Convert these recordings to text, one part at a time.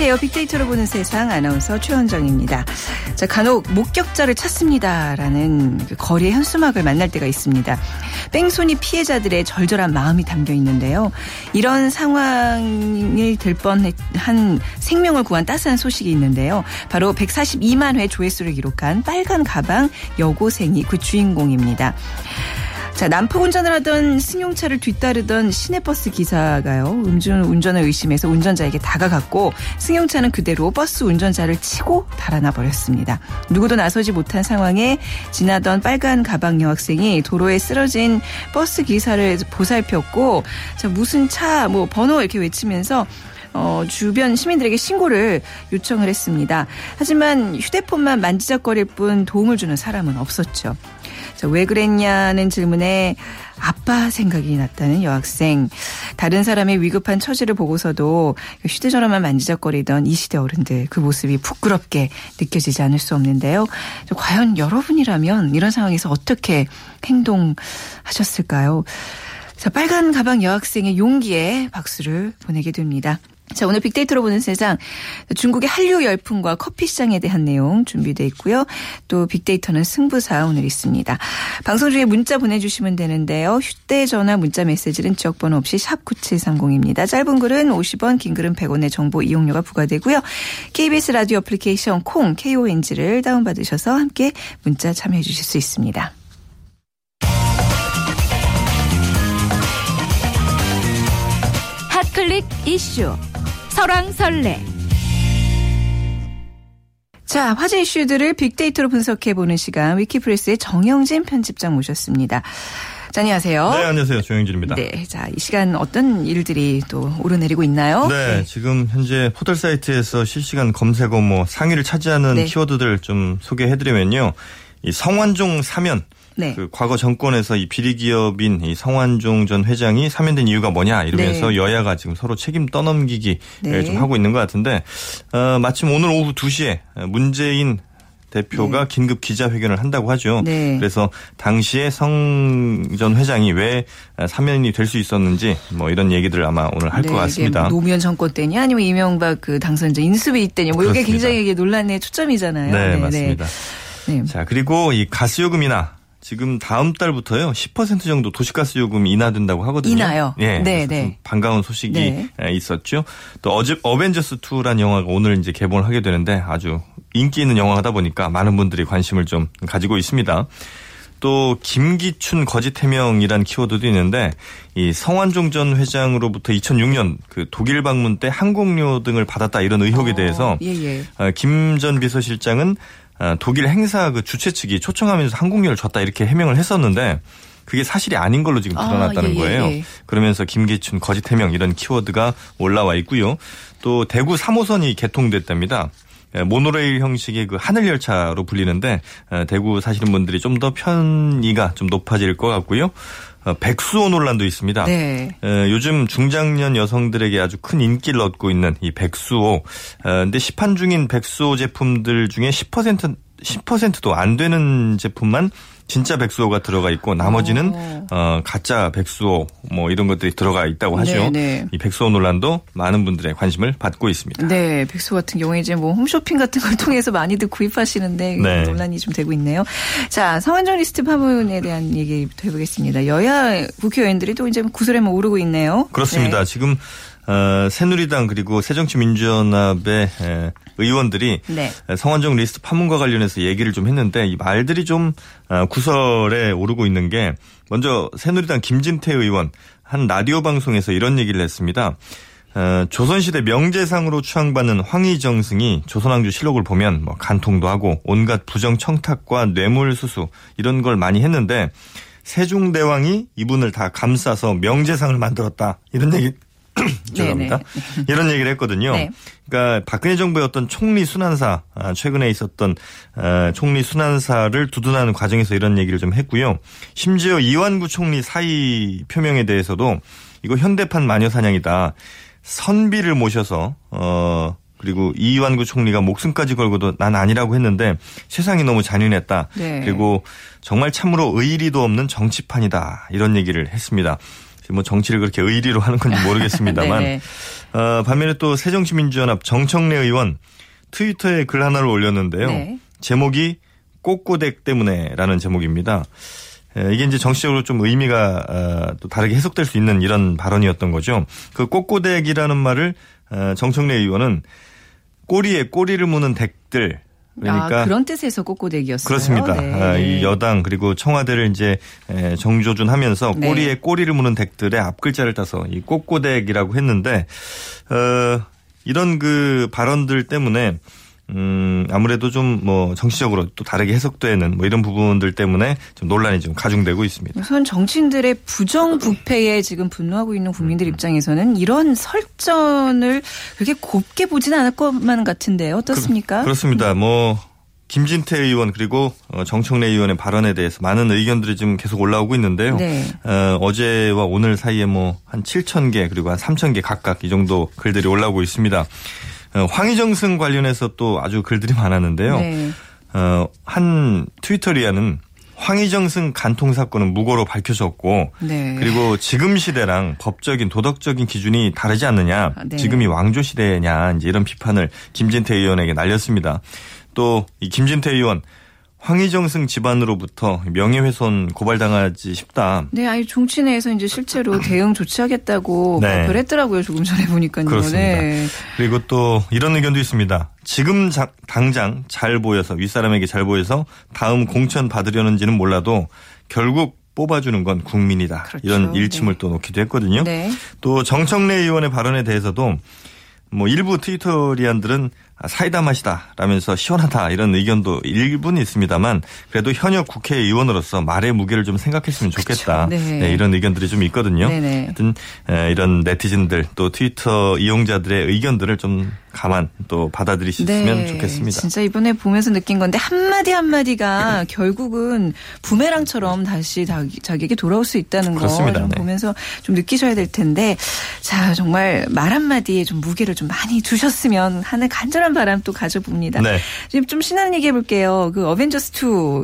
안녕하세요. 빅데이터로 보는 세상 아나운서 최원정입니다. 자, 간혹 목격자를 찾습니다라는 그 거리의 현수막을 만날 때가 있습니다. 뺑소니 피해자들의 절절한 마음이 담겨 있는데요. 이런 상황을 될 뻔한 생명을 구한 따스한 소식이 있는데요. 바로 142만 회 조회수를 기록한 빨간 가방 여고생이 그 주인공입니다. 자, 난폭 운전을 하던 승용차를 뒤따르던 시내버스 기사가요. 음주 운전을 의심해서 운전자에게 다가갔고 승용차는 그대로 버스 운전자를 치고 달아나 버렸습니다. 누구도 나서지 못한 상황에 지나던 빨간 가방 여학생이 도로에 쓰러진 버스 기사를 보살폈고 자, 무슨 차, 뭐 번호 이렇게 외치면서 어, 주변 시민들에게 신고를 요청을 했습니다. 하지만 휴대폰만 만지작거릴 뿐 도움을 주는 사람은 없었죠. 자, 왜 그랬냐는 질문에 아빠 생각이 났다는 여학생. 다른 사람의 위급한 처지를 보고서도 휴대전화만 만지작거리던 이 시대 어른들 그 모습이 부끄럽게 느껴지지 않을 수 없는데요. 과연 여러분이라면 이런 상황에서 어떻게 행동하셨을까요? 자, 빨간 가방 여학생의 용기에 박수를 보내게 됩니다. 자, 오늘 빅데이터로 보는 세상 중국의 한류 열풍과 커피 시장에 대한 내용 준비되어 있고요. 또 빅데이터는 승부사 오늘 있습니다. 방송 중에 문자 보내주시면 되는데요. 휴대전화 문자 메시지는 지역번호 없이 샵 9730입니다. 짧은 글은 50원, 긴 글은 100원의 정보 이용료가 부과되고요. KBS 라디오 애플리케이션 콩 KONG를 다운받으셔서 함께 문자 참여해 주실 수 있습니다. 핫클릭 이슈 설왕설래. 자, 화제 이슈들을 빅데이터로 분석해보는 시간 위키프레스의 정영진 편집장 모셨습니다. 자, 안녕하세요. 네, 안녕하세요. 조영진입니다. 네, 자, 이 시간 어떤 일들이 또 오르내리고 있나요? 네, 네. 지금 현재 포털 사이트에서 실시간 검색어 뭐 상위를 차지하는 네. 키워드들 좀 소개해드리면요. 이 성완종 사면 네. 그 과거 정권에서 이 비리 기업인 이 성완종 전 회장이 사면된 이유가 뭐냐 이러면서 네. 여야가 지금 서로 책임 떠넘기기 네. 좀 하고 있는 것 같은데 어, 마침 오늘 오후 2시에 문재인 대표가 네. 긴급 기자회견을 한다고 하죠. 네. 그래서 당시에 성 전 회장이 왜 사면이 될 수 있었는지 뭐 이런 얘기들을 아마 오늘 할것 네, 같습니다. 노무현 정권 때냐 아니면 이명박 그 당선자 인수위 때냐 뭐 이게 굉장히 논란의 초점이잖아요. 네, 네 맞습니다. 네. 자 그리고 이 가스요금이나 지금 다음 달부터요 10% 정도 도시가스 요금이 인하된다고 하거든요. 인하요? 예, 네, 네. 반가운 소식이 네. 예, 있었죠. 또 어제 어벤져스 2라는 영화가 오늘 이제 개봉을 하게 되는데 아주 인기 있는 영화다 보니까 많은 분들이 관심을 좀 가지고 있습니다. 또 김기춘 거짓 해명이란 키워드도 있는데 이 성완종 전 회장으로부터 2006년 그 독일 방문 때 항공료 등을 받았다 이런 의혹에 어, 대해서 예, 예. 어, 김전 비서실장은 어, 독일 행사 그 주최 측이 초청하면서 항공료를 줬다 이렇게 해명을 했었는데 그게 사실이 아닌 걸로 지금 아, 드러났다는 아, 예, 거예요. 예. 그러면서 김기춘 거짓 해명 이런 키워드가 올라와 있고요. 또 대구 3호선이 개통됐답니다. 예, 모노레일 형식의 그 하늘 열차로 불리는데 어, 대구 사시는 분들이 좀 더 편의가 좀 높아질 것 같고요. 어, 백수호 논란도 있습니다. 네. 요즘 중장년 여성들에게 아주 큰 인기를 얻고 있는 이 백수호. 근데 시판 중인 백수호 제품들 중에 10% 10%도 안 되는 제품만 진짜 백수호가 들어가 있고 나머지는 어. 어, 가짜 백수호 뭐 이런 것들이 들어가 있다고 하죠. 네네. 네. 이 백수오 논란도 많은 분들의 관심을 받고 있습니다. 네, 백수오 같은 경우에 이제 뭐 홈쇼핑 같은 걸 통해서 많이들 구입하시는데 네. 논란이 좀 되고 있네요. 자, 성완종 리스트 파문에 대한 얘기부터 해보겠습니다. 여야 국회의원들이 또 이제 구설에 뭐 오르고 있네요. 그렇습니다. 네. 지금 어, 새누리당 그리고 새정치민주연합의 의원들이 네. 성완종 리스트 파문과 관련해서 얘기를 좀 했는데 이 말들이 좀 어, 구설에 오르고 있는 게 먼저 새누리당 김진태 의원 한 라디오 방송에서 이런 얘기를 했습니다. 어, 조선시대 명제상으로 추앙받는 황희정승이 조선왕조 실록을 보면 뭐 간통도 하고 온갖 부정 청탁과 뇌물수수 이런 걸 많이 했는데 세종대왕이 이분을 다 감싸서 명제상을 만들었다 이런 얘기 죄송합니다. 이런 얘기를 했거든요. 네. 그러니까 박근혜 정부의 어떤 총리 순환사 아, 최근에 있었던 아, 총리 순환사를 두둔하는 과정에서 이런 얘기를 좀 했고요. 심지어 이완구 총리 사의 표명에 대해서도 이거 현대판 마녀 사냥이다. 선비를 모셔서 어 그리고 이완구 총리가 목숨까지 걸고도 난 아니라고 했는데 세상이 너무 잔인했다. 네. 그리고 정말 참으로 의리도 없는 정치판이다. 이런 얘기를 했습니다. 뭐 정치를 그렇게 의리로 하는 건지 모르겠습니다만 네네. 어, 반면에 또 새정치민주연합 정청래 의원 트위터에 글 하나를 올렸는데요. 네. 제목이 꼬꼬댁 때문에라는 제목입니다. 에, 이게 이제 정치적으로 좀 의미가 어, 또 다르게 해석될 수 있는 이런 발언이었던 거죠. 그 꼬꼬댁이라는 말을 어, 정청래 의원은 꼬리에 꼬리를 무는 댁들 그러니까 아, 그런 뜻에서 꼬꼬댁이었어요. 그렇습니다. 네. 아, 이 여당 그리고 청와대를 이제 에, 정조준 하면서 네. 꼬리에 꼬리를 무는 댁들의 앞 글자를 따서 이 꼬꼬댁이라고 했는데 어, 이런 그 발언들 때문에 음, 아무래도 좀 뭐 정치적으로 또 다르게 해석되는 뭐 이런 부분들 때문에 좀 논란이 좀 가중되고 있습니다. 우선 정치인들의 부정부패에 지금 분노하고 있는 국민들 음. 입장에서는 이런 설전을 그렇게 곱게 보지는 않을 것만 같은데요. 어떻습니까? 그 렇, 습니다뭐 김진태 의원 그리고 어, 정청래 의원의 발언에 대해서 많은 의견들이 지금 계속 올라오고 있는데요. 네. 어, 어제와 오늘 사이에 뭐 한 7천 개 그리고 한 3천 개 각각 이 정도 글들이 올라오고 있습니다. 어, 황희정승 관련해서 또 아주 글들이 많았는데요. 네. 어, 한 트위터리아는 황희정승 간통 사건은 무고로 밝혀졌고 네. 그리고 지금 시대랑 법적인 도덕적인 기준이 다르지 않느냐. 아, 네. 지금이 왕조 시대냐. 이제 이런 비판을 김진태 의원에게 날렸습니다. 또 이 김진태 의원 황희정승 집안으로부터 명예훼손 고발당하지 싶다. 네, 아니 종치 내에서 이제 실제로 대응 조치하겠다고 네. 발표를 했더라고요. 조금 전에 보니까요. 그렇습니다. 네. 그리고 또 이런 의견도 있습니다. 지금 자- 당장 잘 보여서 윗사람에게 잘 보여서 다음 공천 받으려는지는 몰라도 결국 뽑아주는 건 국민이다. 그렇죠. 이런 일침을 네. 또 놓기도 했거든요. 네. 또 정청래 의원의 발언에 대해서도 뭐 일부 트위터리안들은 사이다 맛이다 라면서 시원하다 이런 의견도 일부는 있습니다만 그래도 현역 국회의원으로서 말의 무게를 좀 생각했으면 좋겠다. 네. 네, 이런 의견들이 좀 있거든요. 네네. 하여튼 에, 이런 네티즌들 또 트위터 이용자들의 의견들을 좀 가만 또 받아들이셨으면 좋겠습니다. 네. 진짜 이번에 보면서 느낀 건데 한마디 한마디가 결국은 부메랑처럼 다시 자기, 자기에게 돌아올 수 있다는 거 그렇습니다. 좀 네. 보면서 좀 느끼셔야 될 텐데 자 정말 말 한마디에 좀 무게를 좀 많이 두셨으면 하는 간절한 바람 또 가져봅니다. 네. 지금 좀 신나는 얘기 해볼게요. 그 어벤져스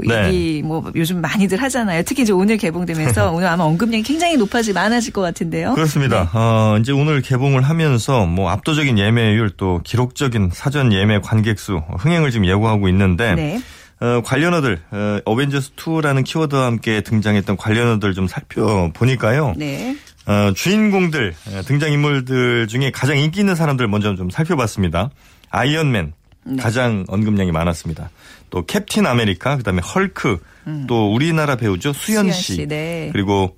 2 네. 얘기 뭐 요즘 많이들 하잖아요. 특히 이제 오늘 개봉되면서 오늘 아마 언급량이 굉장히 높아지 많아질 것 같은데요. 그렇습니다. 어, 이제 오늘 개봉을 하면서 뭐 압도적인 예매율 또 기록적인 사전 예매 관객 수 흥행을 지금 예고하고 있는데 네. 어, 관련어들 어, 어벤져스 2라는 키워드와 함께 등장했던 관련어들 좀 살펴보니까요. 네. 어, 주인공들 어, 등장 인물들 중에 가장 인기 있는 사람들 먼저 좀 살펴봤습니다. 아이언맨 네. 가장 언급량이 많았습니다. 또 캡틴 아메리카 그다음에 헐크 또 우리나라 배우죠 음. 수연 씨, 씨, 네. 그리고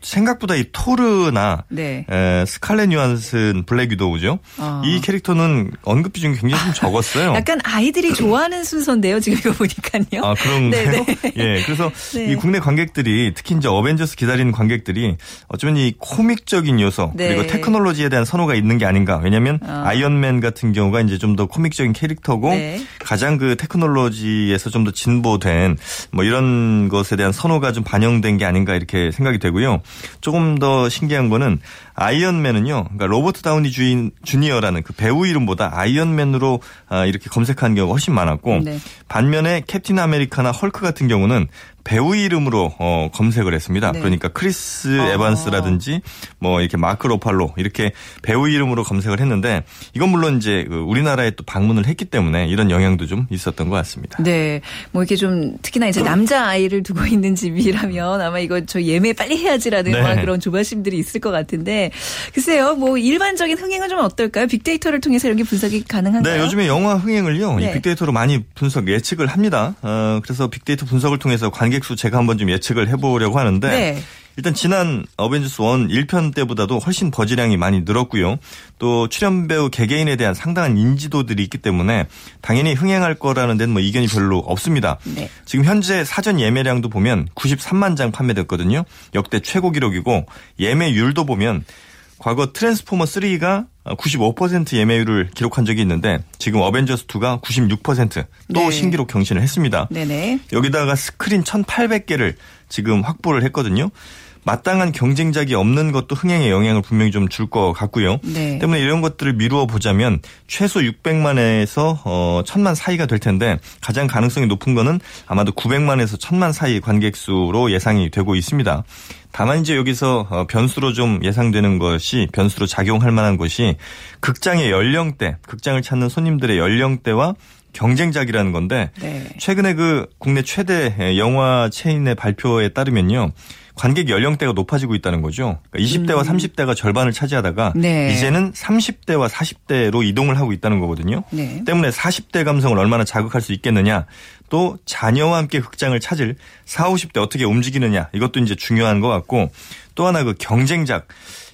생각보다 이 토르나 네. 에, 스칼렛 요한슨 블랙 위도우죠. 아. 이 캐릭터는 언급 비중이 굉장히 좀 적었어요. 약간 아이들이 좋아하는 순서인데요. 지금 이거 보니까요. 아, 그런가요? 네네. 예, 그래서 네. 이 국내 관객들이 특히 이제 어벤져스 기다리는 관객들이 어쩌면 이 코믹적인 요소 네. 그리고 테크놀로지에 대한 선호가 있는 게 아닌가. 왜냐면 아. 아이언맨 같은 경우가 이제 좀 더 코믹적인 캐릭터고 네. 가장 그 테크놀로지에서 좀 더 진보된 뭐 이런 것에 대한 선호가 좀 반영된 게 아닌가 이렇게 생각이 되고요. 조금 더 신기한 거는 아이언맨은요. 그러니까 로버트 다우니 주니 주니어라는 그 배우 이름보다 아이언맨으로 아, 이렇게 검색하는 경우가 훨씬 많았고 네. 반면에 캡틴 아메리카나 헐크 같은 경우는 배우 이름으로 어, 검색을 했습니다. 네. 그러니까 크리스 어. 에반스라든지 뭐 이렇게 마크 러팔로 이렇게 배우 이름으로 검색을 했는데 이건 물론 이제 그 우리나라에 또 방문을 했기 때문에 이런 영향도 좀 있었던 것 같습니다. 네. 뭐 이렇게 좀 특히나 이제 남자 아이를 두고 있는 집이라면 아마 이거 저 예매 빨리 해야지라는 네. 막 그런 조바심들이 있을 것 같은데 글쎄요. 뭐 일반적인 흥행은 좀 어떨까요? 빅데이터를 통해서 이런 게 분석이 가능한가요? 네, 요즘에 영화 흥행을요, 네. 이 빅데이터로 많이 분석 예측을 합니다. 어, 그래서 빅데이터 분석을 통해서 관객 수 제가 한번 좀 예측을 해보려고 하는데, 네. 일단 지난 어벤져스 1 1편 때보다도 훨씬 버즈량이 많이 늘었고요. 또 출연 배우 개개인에 대한 상당한 인지도들이 있기 때문에 당연히 흥행할 거라는 데는 뭐 이견이 별로 없습니다. 네. 지금 현재 사전 예매량도 보면 93만 장 판매됐거든요. 역대 최고 기록이고 예매율도 보면 과거 트랜스포머 3가 95% 예매율을 기록한 적이 있는데 지금 어벤져스 2가 96%또 네. 신기록 경신을 했습니다. 네네. 여기다가 스크린 1,800개를 지금 확보를 했거든요. 마땅한 경쟁작이 없는 것도 흥행에 영향을 분명히 좀 줄 것 같고요. 네. 때문에 이런 것들을 미루어 보자면 최소 600만에서 어 1000만 사이가 될 텐데 가장 가능성이 높은 거는 아마도 900만에서 1000만 사이 관객 수로 예상이 되고 있습니다. 다만 이제 여기서 어, 변수로 좀 예상되는 것이 변수로 작용할 만한 것이 극장의 연령대, 극장을 찾는 손님들의 연령대와 경쟁작이라는 건데 네. 최근에 그 국내 최대 영화 체인의 발표에 따르면요. 관객 연령대가 높아지고 있다는 거죠. 그러니까 20대와 음. 30대가 절반을 차지하다가 네. 이제는 30대와 40대로 이동을 하고 있다는 거거든요. 네. 때문에 40대 감성을 얼마나 자극할 수 있겠느냐. 또 자녀와 함께 극장을 찾을 40, 50대 어떻게 움직이느냐. 이것도 이제 중요한 것 같고 또 하나 그 경쟁작.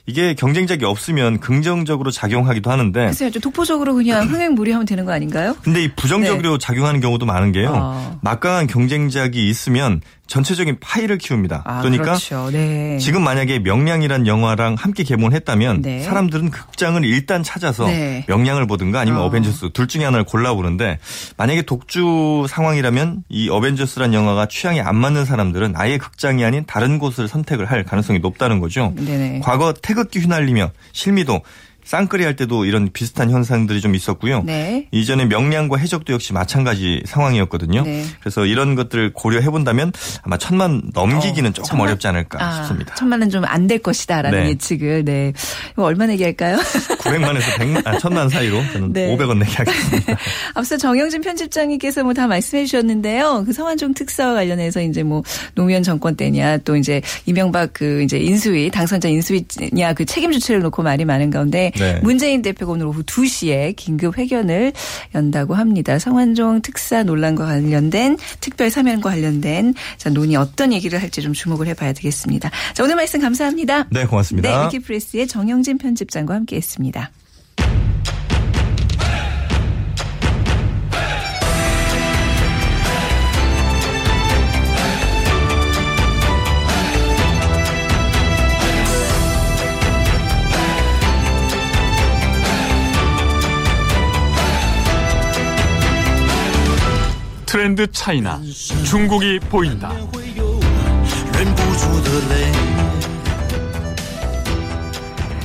이게 경쟁작이 없으면 긍정적으로 작용하기도 하는데. 글쎄요, 독보적으로 그냥 흥행무리하면 되는 거 아닌가요? 근데 이 부정적으로 네. 작용하는 경우도 많은 게요. 어. 막강한 경쟁작이 있으면 전체적인 파이를 키웁니다. 아, 그러니까 그렇죠. 네. 지금 만약에 명량이란 영화랑 함께 개봉했다면 네. 사람들은 극장을 일단 찾아서 네. 명량을 보든가 아니면 어. 벤져스 둘 중에 하나를 골라보는데 만약에 독주 상황이라면 이 어벤져스란 영화가 취향이 안 맞는 사람들은 아예 극장이 아닌 다른 곳을 선택을 할 가능성이 높다는 거죠. 네네. 과거 태극기 휘날리며 실미도 쌍끌이 할 때도 이런 비슷한 현상들이 좀 있었고요. 네. 이전에 명량과 해적도 역시 마찬가지 상황이었거든요. 네. 그래서 이런 것들을 고려해 본다면 아마 천만 넘기기는 어, 조금 천만? 어렵지 않을까 아, 싶습니다. 천만은 좀 안 될 것이다라는 네. 예측을 네. 얼마 내기할까요? 900만에서 100만, 아, 천만 사이로 저는 네. 500원 내기하겠습니다. 앞서 정영진 편집장님께서 뭐 다 말씀해 주셨는데요. 그 성완종 특사와 관련해서 이제 뭐 노무현 정권 때냐 또 이제 이명박 그 이제 인수위 당선자 인수위냐 그 책임 주체를 놓고 말이 많은 가운데 네. 문재인 대표가 오늘 오후 2시에 긴급 회견을 연다고 합니다. 성완종 특사 논란과 관련된 특별 사면과 관련된 자, 논의 어떤 얘기를 할지 좀 주목을 해봐야 되겠습니다. 자, 오늘 말씀 감사합니다. 네, 고맙습니다. 네, 위키프레스의 정영진 편집장과 함께했습니다. 트렌드 차이나 중국이 보인다.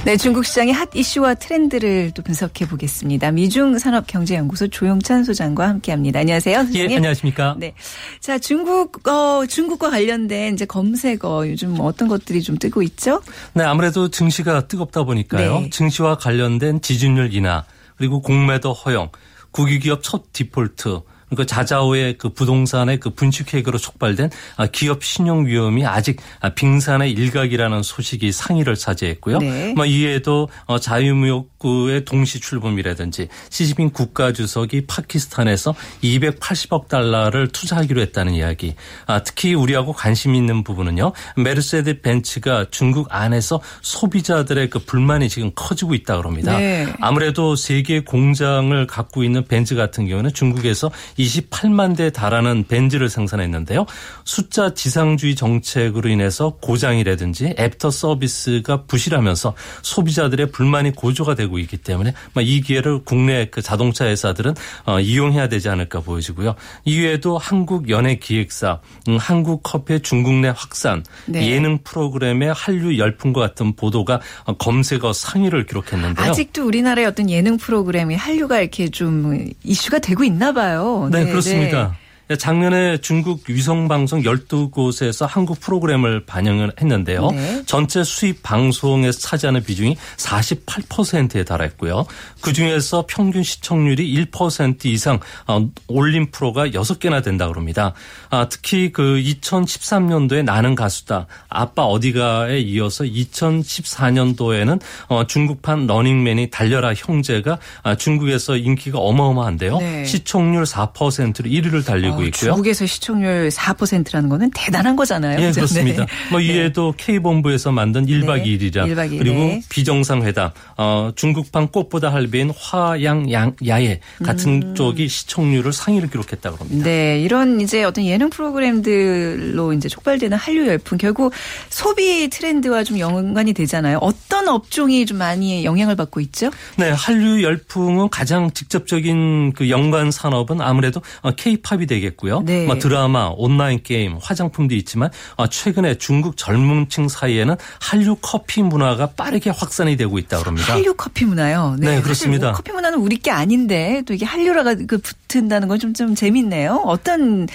네, 중국 시장의 핫 이슈와 트렌드를 또 분석해 보겠습니다. 미중 산업 경제 연구소 조용찬 소장과 함께 합니다. 안녕하세요. 선생님. 예, 안녕하십니까? 네, 자 중국 어 중국과 관련된 이제 검색어 요즘 어떤 것들이 좀 뜨고 있죠? 네, 아무래도 증시가 뜨겁다 보니까요. 네. 증시와 관련된 지준율 인하 그리고 공매도 허용, 국유기업 첫 디폴트 그러니까 자자오예 그 부동산의 그 분식회계로 촉발된 아, 기업 신용 위험이 아직 아, 빙산의 일각이라는 소식이 상위를 차지했고요. 네. 뭐 이에도 어, 자유무역 구의 동시 출범이라든지 시진핑 국가주석이 파키스탄에서 280억 달러를 투자하기로 했다는 이야기. 아, 특히 우리하고 관심 있는 부분은요. 메르세데스 벤츠가 중국 안에서 소비자들의 그 불만이 지금 커지고 있다 그럽니다. 네. 아무래도 세계 공장을 갖고 있는 벤츠 같은 경우는 중국에서 28만 대에 달하는 벤츠를 생산했는데요. 숫자 지상주의 정책으로 인해서 고장이라든지 애프터 서비스가 부실하면서 소비자들의 불만이 고조가 되고 있기 때문에 이 기회를 국내 그 자동차 회사들은 어, 이용해야 되지 않을까 보여지고요. 이외에도 한국 연예 기획사, 음, 한국 커피의 중국 내 확산, 네. 예능 프로그램의 한류 열풍과 같은 보도가 검색어 상위를 기록했는데요. 아직도 우리나라의 어떤 예능 프로그램이 한류가 이렇게 좀 이슈가 되고 있나 봐요. 네, 네 그렇습니다. 네. 작년에 중국 위성방송 12곳에서 한국 프로그램을 반영을 했는데요. 네. 전체 수입 방송에서 차지하는 비중이 48%에 달했고요. 그중에서 평균 시청률이 1% 이상 어, 올린 프로가 6개나 된다 그럽니다. 아, 특히 그 2013년도에 나는 가수다. 아빠 어디가에 이어서 2014년도에는 어, 중국판 러닝맨이 달려라 형제가 아, 중국에서 인기가 어마어마한데요. 네. 시청률 4%로 1위를 달리고 어, 있고요. 중국에서 시청률 4%라는 거는 대단한 거잖아요. 예, 그렇습니다. 네. 뭐 이에도 네. K본부에서 만든 1박 2일이라 1박 2일. 그리고 비정상회담, 어, 중국판 꽃보다 할배인 화양야예 같은 음. 쪽이 시청률을 상위를 기록했다고 합니다. 네, 이런 이제 어떤 예능 프로그램들로 이제 촉발되는 한류 열풍 결국 소비 트렌드와 좀 연관이 되잖아요. 어떤 업종이 좀 많이 영향을 받고 있죠? 네, 한류 열풍은 가장 직접적인 그 연관 산업은 아무래도 K-팝이 되겠 알겠고요. 네. 뭐 드라마, 온라인 게임, 화장품도 있지만 어, 최근에 중국 젊은층 사이에는 한류 커피 문화가 빠르게 확산이 되고 있다 그럽니다. 한류 커피 문화요? 네, 네 그렇습니다. 뭐 커피 문화는 우리 게 아닌데 또 이게 한류라가 그 붙은다는 건 좀 좀 재밌네요. 어떤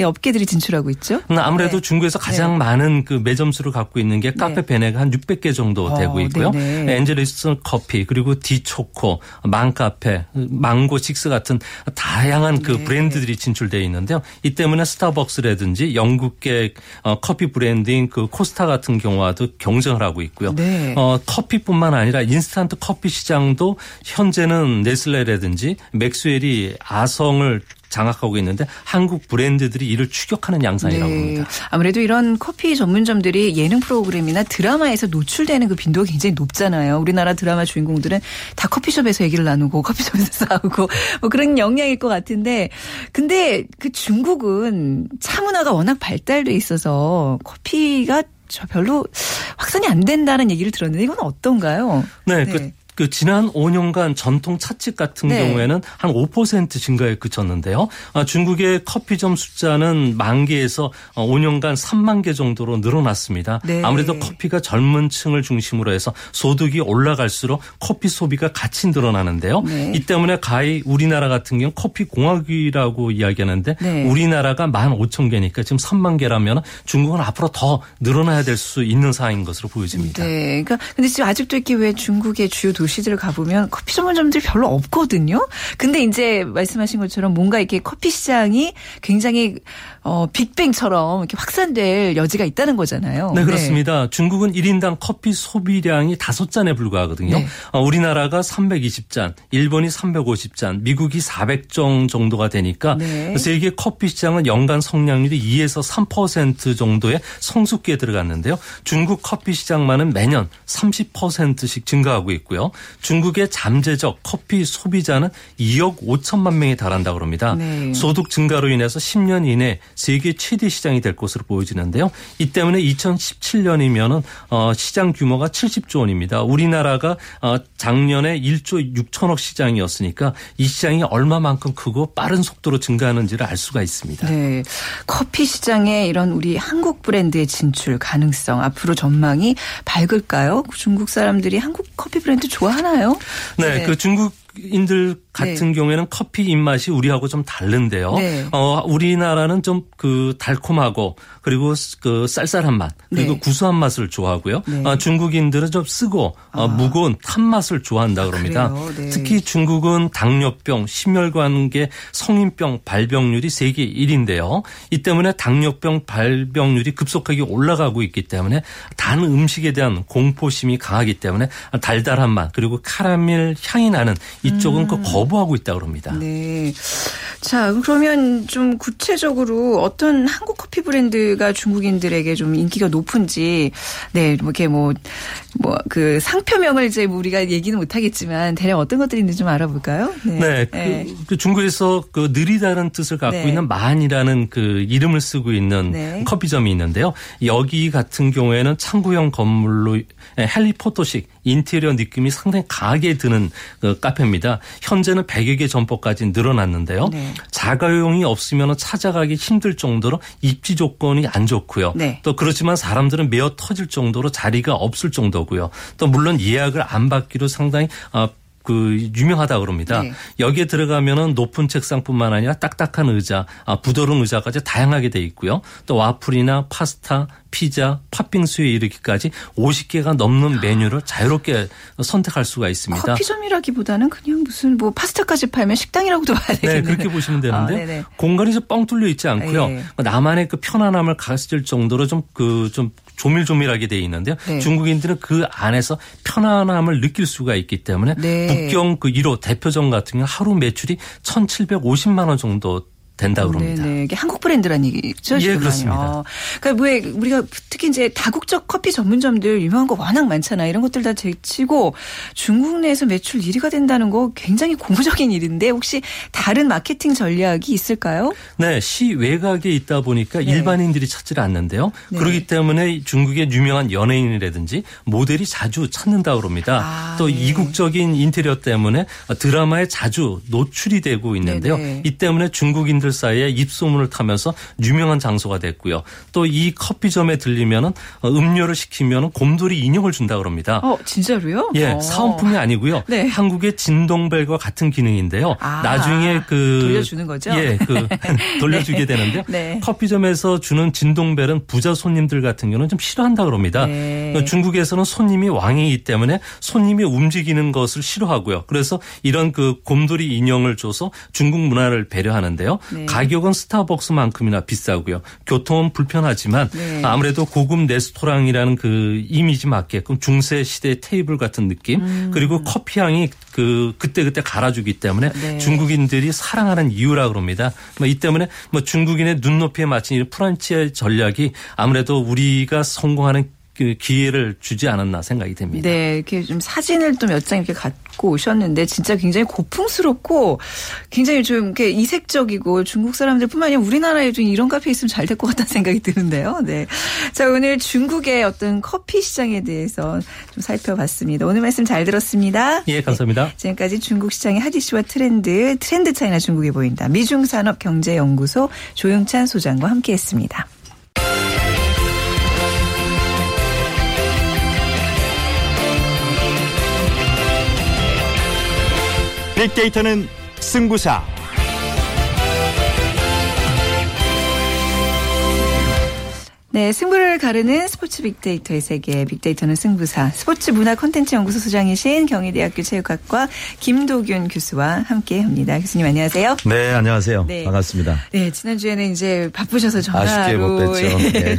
업계들이 진출하고 있죠? 음, 아무래도 네. 중국에서 가장 네. 많은 그 매장 수를 갖고 있는 게 카페 네. 베네가 한 600개 정도 어, 되고 있고요. 네네. 엔제리너스 커피 그리고 디초코, 만카페, 망고 식스 같은 다양한 그 네. 브랜드들이 진출되어 있는데요. 이 때문에 스타벅스라든지 영국계 어, 커피 브랜드인 그 코스타 같은 경우와도 경쟁을 하고 있고요. 네. 어, 커피뿐만 아니라 인스턴트 커피 시장도 현재는 네슬레라든지 맥스웰이 아성을 장악하고 있는데 한국 브랜드들이 이를 추격하는 양상이라고 네. 합니다. 아무래도 이런 커피 전문점들이 예능 프로그램이나 드라마에서 노출되는 그 빈도가 굉장히 높잖아요. 우리나라 드라마 주인공들은 다 커피숍에서 얘기를 나누고 커피숍에서 싸우고 뭐 그런 영향일 것 같은데 근데 그 중국은 차 문화가 워낙 발달돼 있어서 커피가 저 별로 확산이 안 된다는 얘기를 들었는데 이건 어떤가요? 네, 네. 그 그 지난 5년간 전통 찻집 같은 네. 경우에는 한 5% 증가에 그쳤는데요. 아, 중국의 커피점 숫자는 만 개에서 5년간 어, 3만 개 정도로 늘어났습니다. 네. 아무래도 커피가 젊은 층을 중심으로 해서 소득이 올라갈수록 커피 소비가 같이 늘어나는데요. 네. 이 때문에 가히 우리나라 같은 경우 커피 공화국이라고 이야기하는데 네. 우리나라가 1만 5천 개니까 지금 3만 개라면 중국은 앞으로 더 늘어나야 될 수 있는 사항인 것으로 보여집니다. 네. 그러니까 근데 지금 아직도 이렇게 왜 중국의 주요 도시 도시들을 가보면 커피 전문점들이 별로 없거든요. 근데 이제 말씀하신 것처럼 뭔가 이렇게 커피 시장이 굉장히 어, 빅뱅처럼 이렇게 확산될 여지가 있다는 거잖아요. 네, 그렇습니다. 네. 중국은 1인당 커피 소비량이 5잔에 불과하거든요. 네. 어, 우리나라가 320잔, 일본이 350잔, 미국이 400정 정도가 되니까 네. 세계 커피 시장은 연간 성장률이 2에서 3% 정도의 성숙기에 들어갔는데요. 중국 커피 시장만은 매년 30%씩 증가하고 있고요. 중국의 잠재적 커피 소비자는 2억 5천만 명에 달한다고 합니다. 네. 소득 증가로 인해서 10년 이내 세계 최대 시장이 될 것으로 보여지는데요. 이 때문에 2017년이면은 어 시장 규모가 70조 원입니다. 우리나라가 어 작년에 1조 6천억 시장이었으니까 이 시장이 얼마만큼 크고 빠른 속도로 증가하는지를 알 수가 있습니다. 네. 커피 시장에 이런 우리 한국 브랜드의 진출 가능성 앞으로 전망이 밝을까요? 중국 사람들이 한국 커피 브랜드 좋아하나요? 네, 네. 그 중국 인들 같은 네. 경우에는 커피 입맛이 우리하고 좀 다른데요. 네. 어, 우리나라는 좀 그 달콤하고 그리고 그 쌀쌀한 맛 그리고 네. 구수한 맛을 좋아하고요. 네. 어, 중국인들은 좀 쓰고 어, 아. 어, 무거운 탄 맛을 좋아한다 아, 그럽니다. 네. 특히 중국은 당뇨병, 심혈관계, 성인병 발병률이 세계 1인데요. 이 때문에 당뇨병 발병률이 급속하게 올라가고 있기 때문에 단 음식에 대한 공포심이 강하기 때문에 달달한 맛 그리고 카라멜 향이 나는 이쪽은 그 음. 그 거부 하고 있다고 합니다. 네. 자, 그러면 좀 구체적으로 어떤 한국 커피 브랜드가 중국인들에게 좀 인기가 높은지, 네, 뭐 이렇게 뭐, 뭐, 그 상표명을 이제 우리가 얘기는 못 하겠지만, 대략 어떤 것들이 있는지 좀 알아볼까요? 네. 네. 그, 네. 그 중국에서 그 느리다는 뜻을 갖고 네. 있는 만이라는 그 이름을 쓰고 있는 네. 커피점이 있는데요. 여기 같은 경우에는 창구형 건물로 헬리포토식 인테리어 느낌이 상당히 강하게 드는 그 카페입니다. 현재는 100여 개 점포까지 늘어났는데요. 네. 자가용이 없으면 찾아가기 힘들 정도로 입지 조건이 안 좋고요. 네. 또 그렇지만 사람들은 메어 터질 정도로 자리가 없을 정도고요. 또 물론 예약을 안 받기로 상당히 어, 그 유명하다 그럽니다. 네. 여기에 들어가면은 높은 책상뿐만 아니라 딱딱한 의자, 아, 부드러운 의자까지 다양하게 돼 있고요. 또 와플이나 파스타, 피자, 팥빙수에 이르기까지 50개가 넘는 메뉴를 자유롭게 선택할 수가 있습니다. 커피점이라기보다는 그냥 무슨 뭐 파스타까지 팔면 식당이라고도 봐야 되겠네요. 네, 그렇게 보시면 되는데 아, 공간이 좀 뻥 뚫려 있지 않고요. 네. 나만의 그 편안함을 가질 정도로 좀 그좀 그, 조밀조밀하게 돼 있는데요. 네. 중국인들은 그 안에서 편안함을 느낄 수가 있기 때문에 네. 북경 그 1호 대표점 같은 경우 하루 매출이 1,750만 원 정도 된다 그럽니다. 네네. 이게 한국 브랜드란 얘기죠? 예, 그렇습니다. 어. 그러니까 왜 우리가 특히 이제 다국적 커피 전문점들 유명한 거 워낙 많잖아. 이런 것들 다 제치고 중국 내에서 매출 1위가 된다는 거 굉장히 고무적인 일인데 혹시 다른 마케팅 전략이 있을까요? 네, 시 외곽에 있다 보니까 네. 일반인들이 찾지를 않는데요. 네. 그렇기 때문에 중국의 유명한 연예인이라든지 모델이 자주 찾는다 그럽니다. 아, 또 네. 이국적인 인테리어 때문에 드라마에 자주 노출이 되고 있는데요. 이 때문에 중국인들 국민들 사이에 입소문을 타면서 유명한 장소가 됐고요. 또 이 커피점에 들리면은 어, 음료를 시키면은 곰돌이 인형을 준다 그럽니다. 어, 진짜로요? 예, 어. 사은품이 아니고요. 네. 한국의 진동벨과 같은 기능인데요. 아, 나중에 그 돌려주는 거죠? 예, 그 돌려주게 네. 되는데요. 네. 커피점에서 주는 진동벨은 부자 손님들 같은 경우는 좀 싫어한다 그럽니다. 네. 그 중국에서는 손님이 왕이기 때문에 손님이 움직이는 것을 싫어하고요. 그래서 이런 그 곰돌이 인형을 줘서 중국 문화를 배려하는데요. 네. 가격은 스타벅스만큼이나 비싸고요. 교통은 불편하지만 네. 아무래도 고급 레스토랑이라는 그 이미지 맞게끔 중세 시대 테이블 같은 느낌 음. 그리고 커피 향이 그 그때 그때 갈아주기 때문에 네. 중국인들이 사랑하는 이유라 그럽니다. 뭐 이 때문에 뭐 중국인의 눈높이에 맞춘 이 프란치아의 전략이 아무래도 우리가 성공하는 그 기회를 주지 않았나 생각이 됩니다. 네, 이렇게 좀 사진을 또 몇 장 이렇게 갖고 오셨는데 진짜 굉장히 고풍스럽고 굉장히 좀 이렇게 이색적이고 중국 사람들뿐만 아니라 우리나라에 좀 이런 카페 있으면 잘 될 것 같다는 생각이 드는데요. 네. 자, 오늘 중국의 어떤 커피 시장에 대해서 좀 살펴봤습니다. 오늘 말씀 잘 들었습니다. 예, 감사합니다. 네, 지금까지 중국 시장의 핫 이슈와 트렌드, 트렌드 차이나 중국에 보인다. 미중산업경제연구소 조용찬 소장과 함께했습니다. 빅데이터는 승부사. 네, 승부를 가르는 스포츠 빅데이터의 세계, 빅데이터는 승부사, 스포츠 문화 콘텐츠 연구소 소장이신 경희대학교 체육학과 김도균 교수와 함께 합니다. 교수님 안녕하세요. 네, 안녕하세요. 네. 반갑습니다. 네, 지난주에는 이제 바쁘셔서 전화로 아쉽게 못 뵀죠. 예, 네.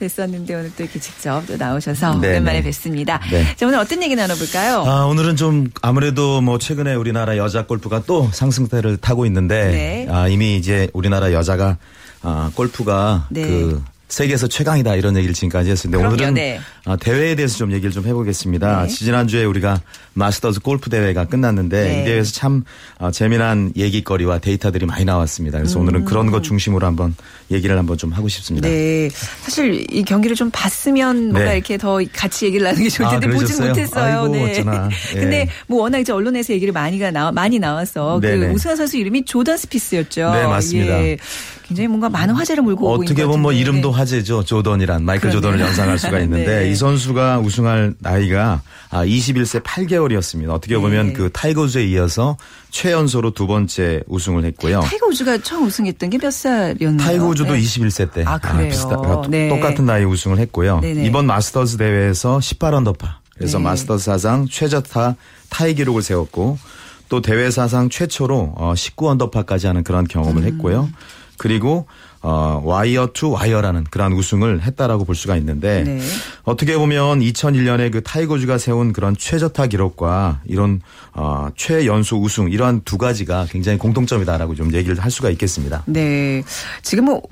뵀었는데 오늘 또 이렇게 직접 또 나오셔서 네, 오랜만에 네. 뵙습니다. 네. 자, 오늘 어떤 얘기 나눠볼까요? 아, 오늘은 좀 아무래도 뭐 최근에 우리나라 여자 골프가 또 상승세를 타고 있는데 네. 아, 이미 이제 우리나라 여자가 아, 골프가 네. 그 세계에서 최강이다 이런 얘기를 지금까지 했었는데 그럼요, 오늘은 네. 아, 대회에 대해서 좀 얘기를 좀 해보겠습니다. 네. 지난주에 우리가 마스터즈 골프 대회가 끝났는데 네. 이 대회에서 참 아, 재미난 얘기거리와 데이터들이 많이 나왔습니다. 그래서 오늘은 그런 것 중심으로 한번 얘기를 한번 좀 하고 싶습니다. 음. 네. 사실 이 경기를 좀 봤으면 뭔가 네. 이렇게 더 같이 얘기를 나누는 게 좋을 아, 텐데 보진 그러셨어요? 못했어요. 아이고, 네. 어쩌나. 예. 근데 뭐 워낙 이제 언론에서 얘기를 많이가 나 많이 나와서 그. 우승한 선수 이름이 조던 스피스였죠. 네, 맞습니다. 예. 굉장히 뭔가 많은 화제를 몰고 오고 있는 어떻게 것 보면 뭐. 이름도 화제죠. 조던이란 마이클 그러네요. 조던을 연상할 수가 있는데 네. 이 선수가 우승할 나이가 아, 21세 8개월이었습니다. 어떻게 네. 보면 그 타이거 우즈에 이어서 최연소로 두 번째 우승을 했고요. 타이거 우즈가 처음 우승했던 게 몇 살이었나요? 타이거 네. 21세 때 아, 그래요? 비슷하- 네. 똑같은 나이 우승을 했고요. 네네. 이번 마스터즈 대회에서 18언더파. 그래서 네. 마스터즈 사상 최저타 타이 기록을 세웠고 또 대회 사상 최초로 어, 19언더파까지 하는 그런 경험을 음. 했고요. 그리고 어, wire to wire라는 그런 우승을 했다라고 볼 수가 있는데 네. 어떻게 보면 2001년에 그 타이거 우즈가 세운 그런 최저타 기록과 이런 어, 최연소 우승 이러한 두 가지가 굉장히 공통점이다라고 좀 얘기를 할 수가 있겠습니다. 네. 지금 뭐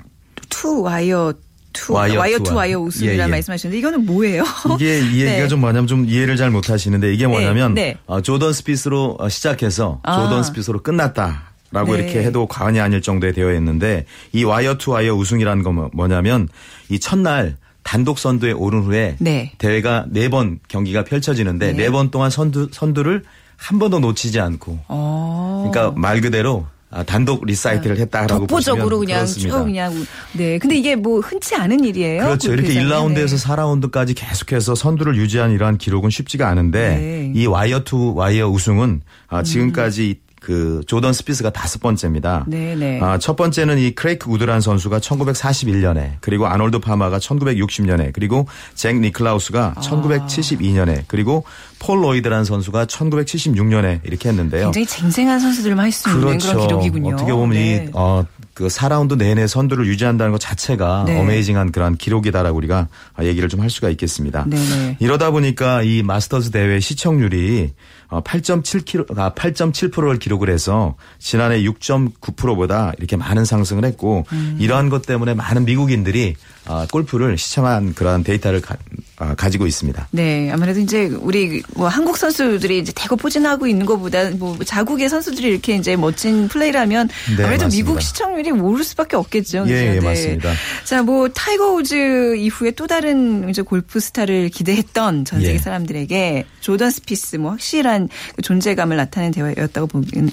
투 와이어 투 와이어 와이어 투투 와이어. 우승이라 예, 예. 말씀하셨는데 이거는 뭐예요? 이게 이 얘기가 네. 좀 뭐냐면 좀 이해를 잘 못하시는데 이게 뭐냐면 네. 어, 조던 스피스로 어, 시작해서 아. 조던 스피스로 끝났다. 라고 네. 이렇게 해도 과언이 아닐 정도의 대회였는데 이 와이어 투 와이어 우승이라는 건 뭐- 뭐냐면 이 첫날 단독 선두에 오른 후에 네. 대회가 네 번 경기가 펼쳐지는데 네. 네번 동안 선두 선두를 한 번도 놓치지 않고 어. 그러니까 말 그대로 아, 단독 리사이클을 했다라고 독보적으로 그냥 그렇습니다. 쭉 그냥 우- 네. 근데 이게 뭐 흔치 않은 일이에요. 그렇죠. 그 이렇게 대상에. 1라운드에서 네. 4라운드까지 계속해서 선두를 유지한 이러한 기록은 쉽지가 않은데 네. 이 와이어 투 와이어 우승은 아, 지금까지 그 조던 스피스가 다섯 번째입니다. 네, 네. 아, 첫 번째는 이 크레이그 우드란 선수가 1941년에 그리고 아놀드 파마가 1960년에 그리고 잭 니클라우스가 아. 1972년에 그리고 플로이드라는 선수가 1976년에 이렇게 했는데요. 굉장히 쟁쟁한 선수들만 할 수 있는 그런 기록이군요. 어떻게 보면 네. 이, 어, 그 4라운드 내내 선두를 유지한다는 것 자체가 네. 어메이징한 그런 기록이다라고 우리가 얘기를 좀 할 수가 있겠습니다. 네네. 이러다 보니까 이 마스터즈 대회 시청률이 8.7kg, 아, 8.7%를 기록을 해서 지난해 6.9%보다 이렇게 많은 상승을 했고 음. 이러한 것 때문에 많은 미국인들이 아, 골프를 시청한 그러한 데이터를 가, 아, 지고 있습니다. 네, 아무래도 이제 우리 뭐 한국 선수들이 이제 대거 포진하고 있는 것보다 뭐 자국의 선수들이 이렇게 이제 멋진 플레이를 하면 네, 아무래도 맞습니다. 미국 시청률이 오를 수밖에 없겠죠. 예? 예, 맞습니다. 자, 뭐 타이거 우즈 이후에 또 다른 이제 골프 스타를 기대했던 전 세계 예. 사람들에게 조던 스피스 뭐 확실한 그 존재감을 나타낸 대회였다고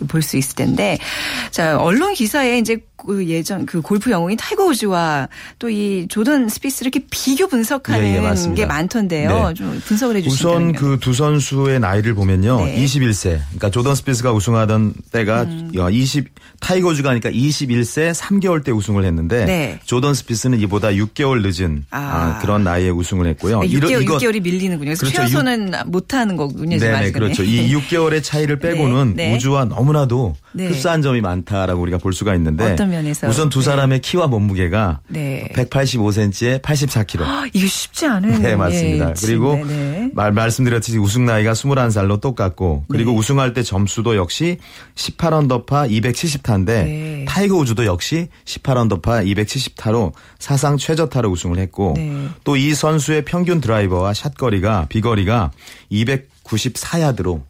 볼 수 있을 텐데 자, 언론 기사에 이제 그 예전 그 골프 영웅인 타이거 우즈와 또 이 조던 스피스 이렇게 비교 분석하는 예, 예. 게 많던데요. 네. 좀 분석을 해주시면 우선 그 두 선수의 나이를 보면요. 네. 21세. 그러니까 조던 스피스가 우승하던 때가 음. 20 타이거 우즈가 하니까 21세 3개월 때 우승을 했는데 네. 조던 스피스는 이보다 6개월 늦은 아. 아, 그런 나이에 우승을 했고요. 6개월, 이거- 6개월이 밀리는군요. 그래서 그렇죠. 최연소는 못하는 거군요. 네네 아직은. 그렇죠. 이 6개월의 차이를 빼고는 네, 네. 우즈와 너무나도 네. 흡사한 점이 많다라고 우리가 볼 수가 있는데 어떤 면에서? 우선 두 네. 사람의 키와 몸무게가 네. 185cm에 84kg. 아, 이게 쉽지 않은. 네, 맞습니다. 예, 그리고 네, 네. 말, 말씀드렸듯이 우승 나이가 21살로 똑같고 그리고 네. 우승할 때 점수도 역시 18언더파 270타인데 네. 타이거 우즈도 역시 18언더파 270타로 사상 최저타로 우승을 했고 네. 또 이 선수의 평균 드라이버와 샷거리가 비거리가 294야드로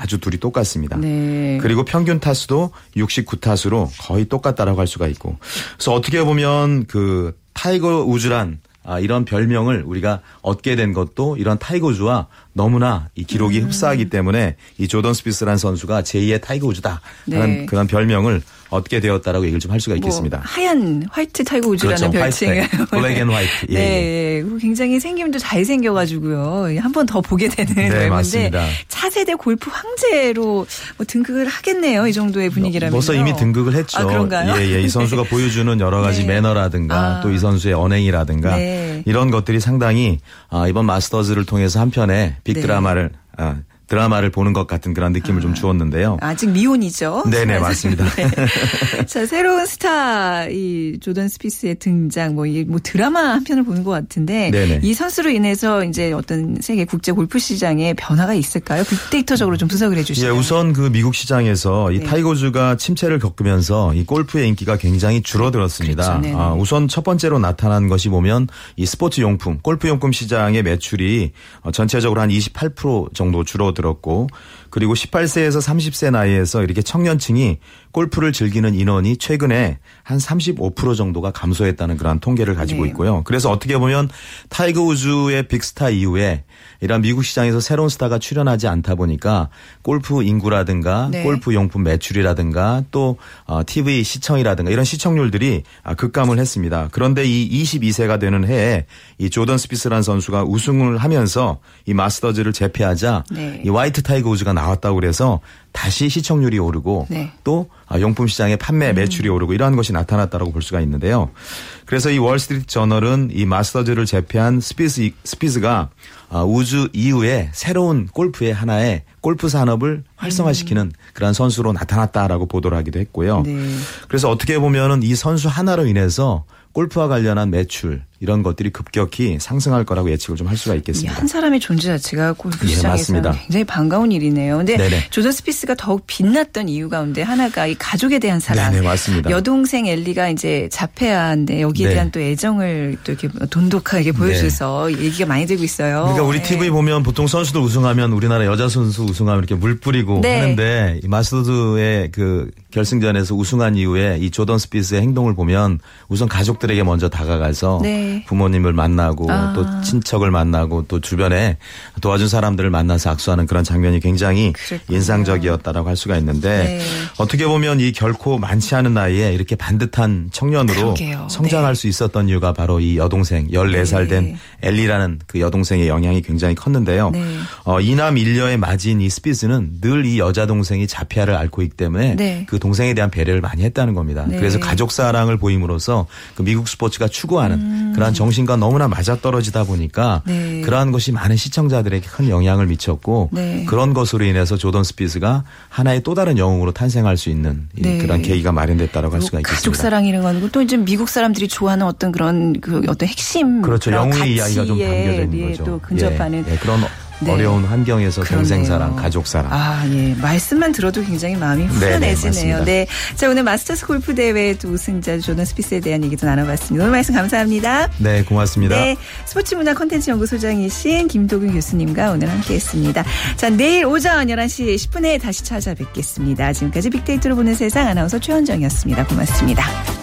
아주 둘이 똑같습니다. 네. 그리고 평균 타수도 69타수로 거의 똑같다라고 할 수가 있고. 그래서 어떻게 보면 그 타이거 우즈란 아, 이런 별명을 우리가 얻게 된 것도 이런 타이거 우즈와 너무나 이 기록이 음. 흡사하기 때문에 이 조던 스피스라는 선수가 제2의 타이거 우즈다. 하는 네. 그런 별명을 얻게 되었다라고 얘기를 좀 할 수가 있겠습니다. 뭐 하얀 white 타이거 우즈라는 그렇죠. White, Black and white. 예, 네, 예. 예. 굉장히 생김도 잘 생겨가지고요. 한 번 더 보게 되는 네, 맞습니다. 차세대 골프 황제로 뭐 등극을 하겠네요. 이 정도의 분위기라면. 벌써 이미 등극을 했죠. 아, 그런가요? 예, 예. 이 선수가 보여주는 여러 가지 네. 매너라든가 아. 또이 선수의 언행이라든가 네. 이런 것들이 상당히 아, 이번 마스터즈를 통해서 한편의 big 네. 드라마를 아, 드라마를 보는 것 같은 그런 느낌을 좀 주었는데요. 아직 미혼이죠. 네네, 맞습니다. 네. 자 새로운 스타 이 조던 스피스의 등장 뭐 이 뭐 드라마 한 편을 보는 것 같은데 네네. 이 선수로 인해서 이제 어떤 세계 국제 골프 시장에 변화가 있을까요? 빅데이터적으로 좀 분석을 예, 해주시죠. 우선 그 미국 시장에서 이 네. 타이거 우즈가 침체를 겪으면서 이 골프의 인기가 굉장히 줄어들었습니다. 그렇죠. 아, 우선 첫 번째로 나타난 것이 보면 이 스포츠 용품, 골프 용품 시장의 매출이 어, 전체적으로 한 28% 정도 줄어들 었고 그리고 18세에서 30세 나이에서 이렇게 청년층이 골프를 즐기는 인원이 최근에 한 35% 정도가 감소했다는 그런 통계를 가지고 네. 있고요. 그래서 어떻게 보면 타이거 우즈의 big star 이후에 이런 미국 시장에서 새로운 스타가 출현하지 않다 보니까 골프 인구라든가 네. 골프 용품 매출이라든가 또 어, TV 시청이라든가 이런 시청률들이 아, 급감을 했습니다. 그런데 이 22세가 되는 해에 이 조던 스피스라는 선수가 우승을 하면서 이 마스터즈를 제패하자 네. 이 white 타이거 우즈가 나왔다고 그래서 다시 시청률이 오르고 네. 또 아, 용품 시장의 판매 매출이 오르고 이러한 것이 나타났다고 볼 수가 있는데요. 그래서 이 월스트리트 저널은 이 마스터즈를 제패한 스피스 스피스가 아, 우즈 이후에 새로운 골프의 하나의 골프 산업을 활성화시키는 그러한 선수로 나타났다라고 보도를 하기도 했고요. 네. 그래서 어떻게 보면은 이 선수 하나로 인해서 골프와 관련한 매출 이런 것들이 급격히 상승할 거라고 예측을 좀 할 수가 이 있겠습니다. 한 사람의 존재 자체가 골프 예, 시장에서. 굉장히 반가운 일이네요. 근데 네네. 조던 스피스가 더욱 빛났던 이유 가운데 하나가 이 가족에 대한 사랑. 네네, 맞습니다. 여동생 엘리가 이제 자폐아인데 여기에 네. 대한 또 애정을 또 이렇게 돈독하게 보여줘서 얘기가 많이 되고 있어요. 그러니까 우리 네. TV 보면 보통 선수들 우승하면 우리나라 여자 선수 우승하면 이렇게 물 뿌리고 네. 하는데 이 마스터즈의 그 결승전에서 우승한 이후에 이 조던 스피스의 행동을 보면 우선 가족들에게 먼저 다가가서 네. 부모님을 만나고 아. 또 친척을 만나고 또 주변에 도와준 사람들을 만나서 악수하는 그런 장면이 굉장히 그랬군요. 인상적이었다라고 할 수가 있는데 네. 어떻게 보면 이 결코 많지 않은 나이에 이렇게 반듯한 청년으로 그러게요. 성장할 수 있었던 이유가 바로 이 여동생 14살 된 네. 엘리라는 그 여동생의 영향이 굉장히 컸는데요. 네. 어, 이남 일녀의 맞이인 이 스피스는 늘 이 여자 동생이 자폐아를 앓고 있기 때문에 네. 그 동생에 대한 배려를 많이 했다는 겁니다. 네. 그래서 가족 사랑을 보임으로써 그 미국 스포츠가 추구하는 그러한 정신과 너무나 맞아떨어지다 보니까 음. 네. 그러한 것이 많은 시청자들에게 큰 영향을 미쳤고 네. 그런 것으로 인해서 조던 스피스가 하나의 또 다른 영웅으로 탄생할 수 있는 이 네. 그런 계기가 마련됐다고 할 수가 있겠습니다. 가족 사랑이라는 건 또 이제 미국 사람들이 좋아하는 어떤 그런 그 어떤 핵심 그렇죠. 영웅의 이야기가 좀 담겨져 있는 예, 거죠. 또 근접하는 예, 예, 그런 네. 어려운 환경에서 그렇네요. 사랑, 가족 사랑. 아, 예. 말씀만 들어도 굉장히 마음이 네네, 후련해지네요. 맞습니다. 네. 자, 오늘 마스터스 골프 대회 또 우승자 조던 스피스에 대한 얘기도 나눠봤습니다. 오늘 말씀 감사합니다. 네, 고맙습니다. 네. 스포츠 문화 콘텐츠 연구소장이신 김도균 교수님과 오늘 함께 했습니다. 자, 내일 오전 11시 10분에 다시 찾아뵙겠습니다. 지금까지 빅데이터로 보는 세상 아나운서 최현정이었습니다. 고맙습니다.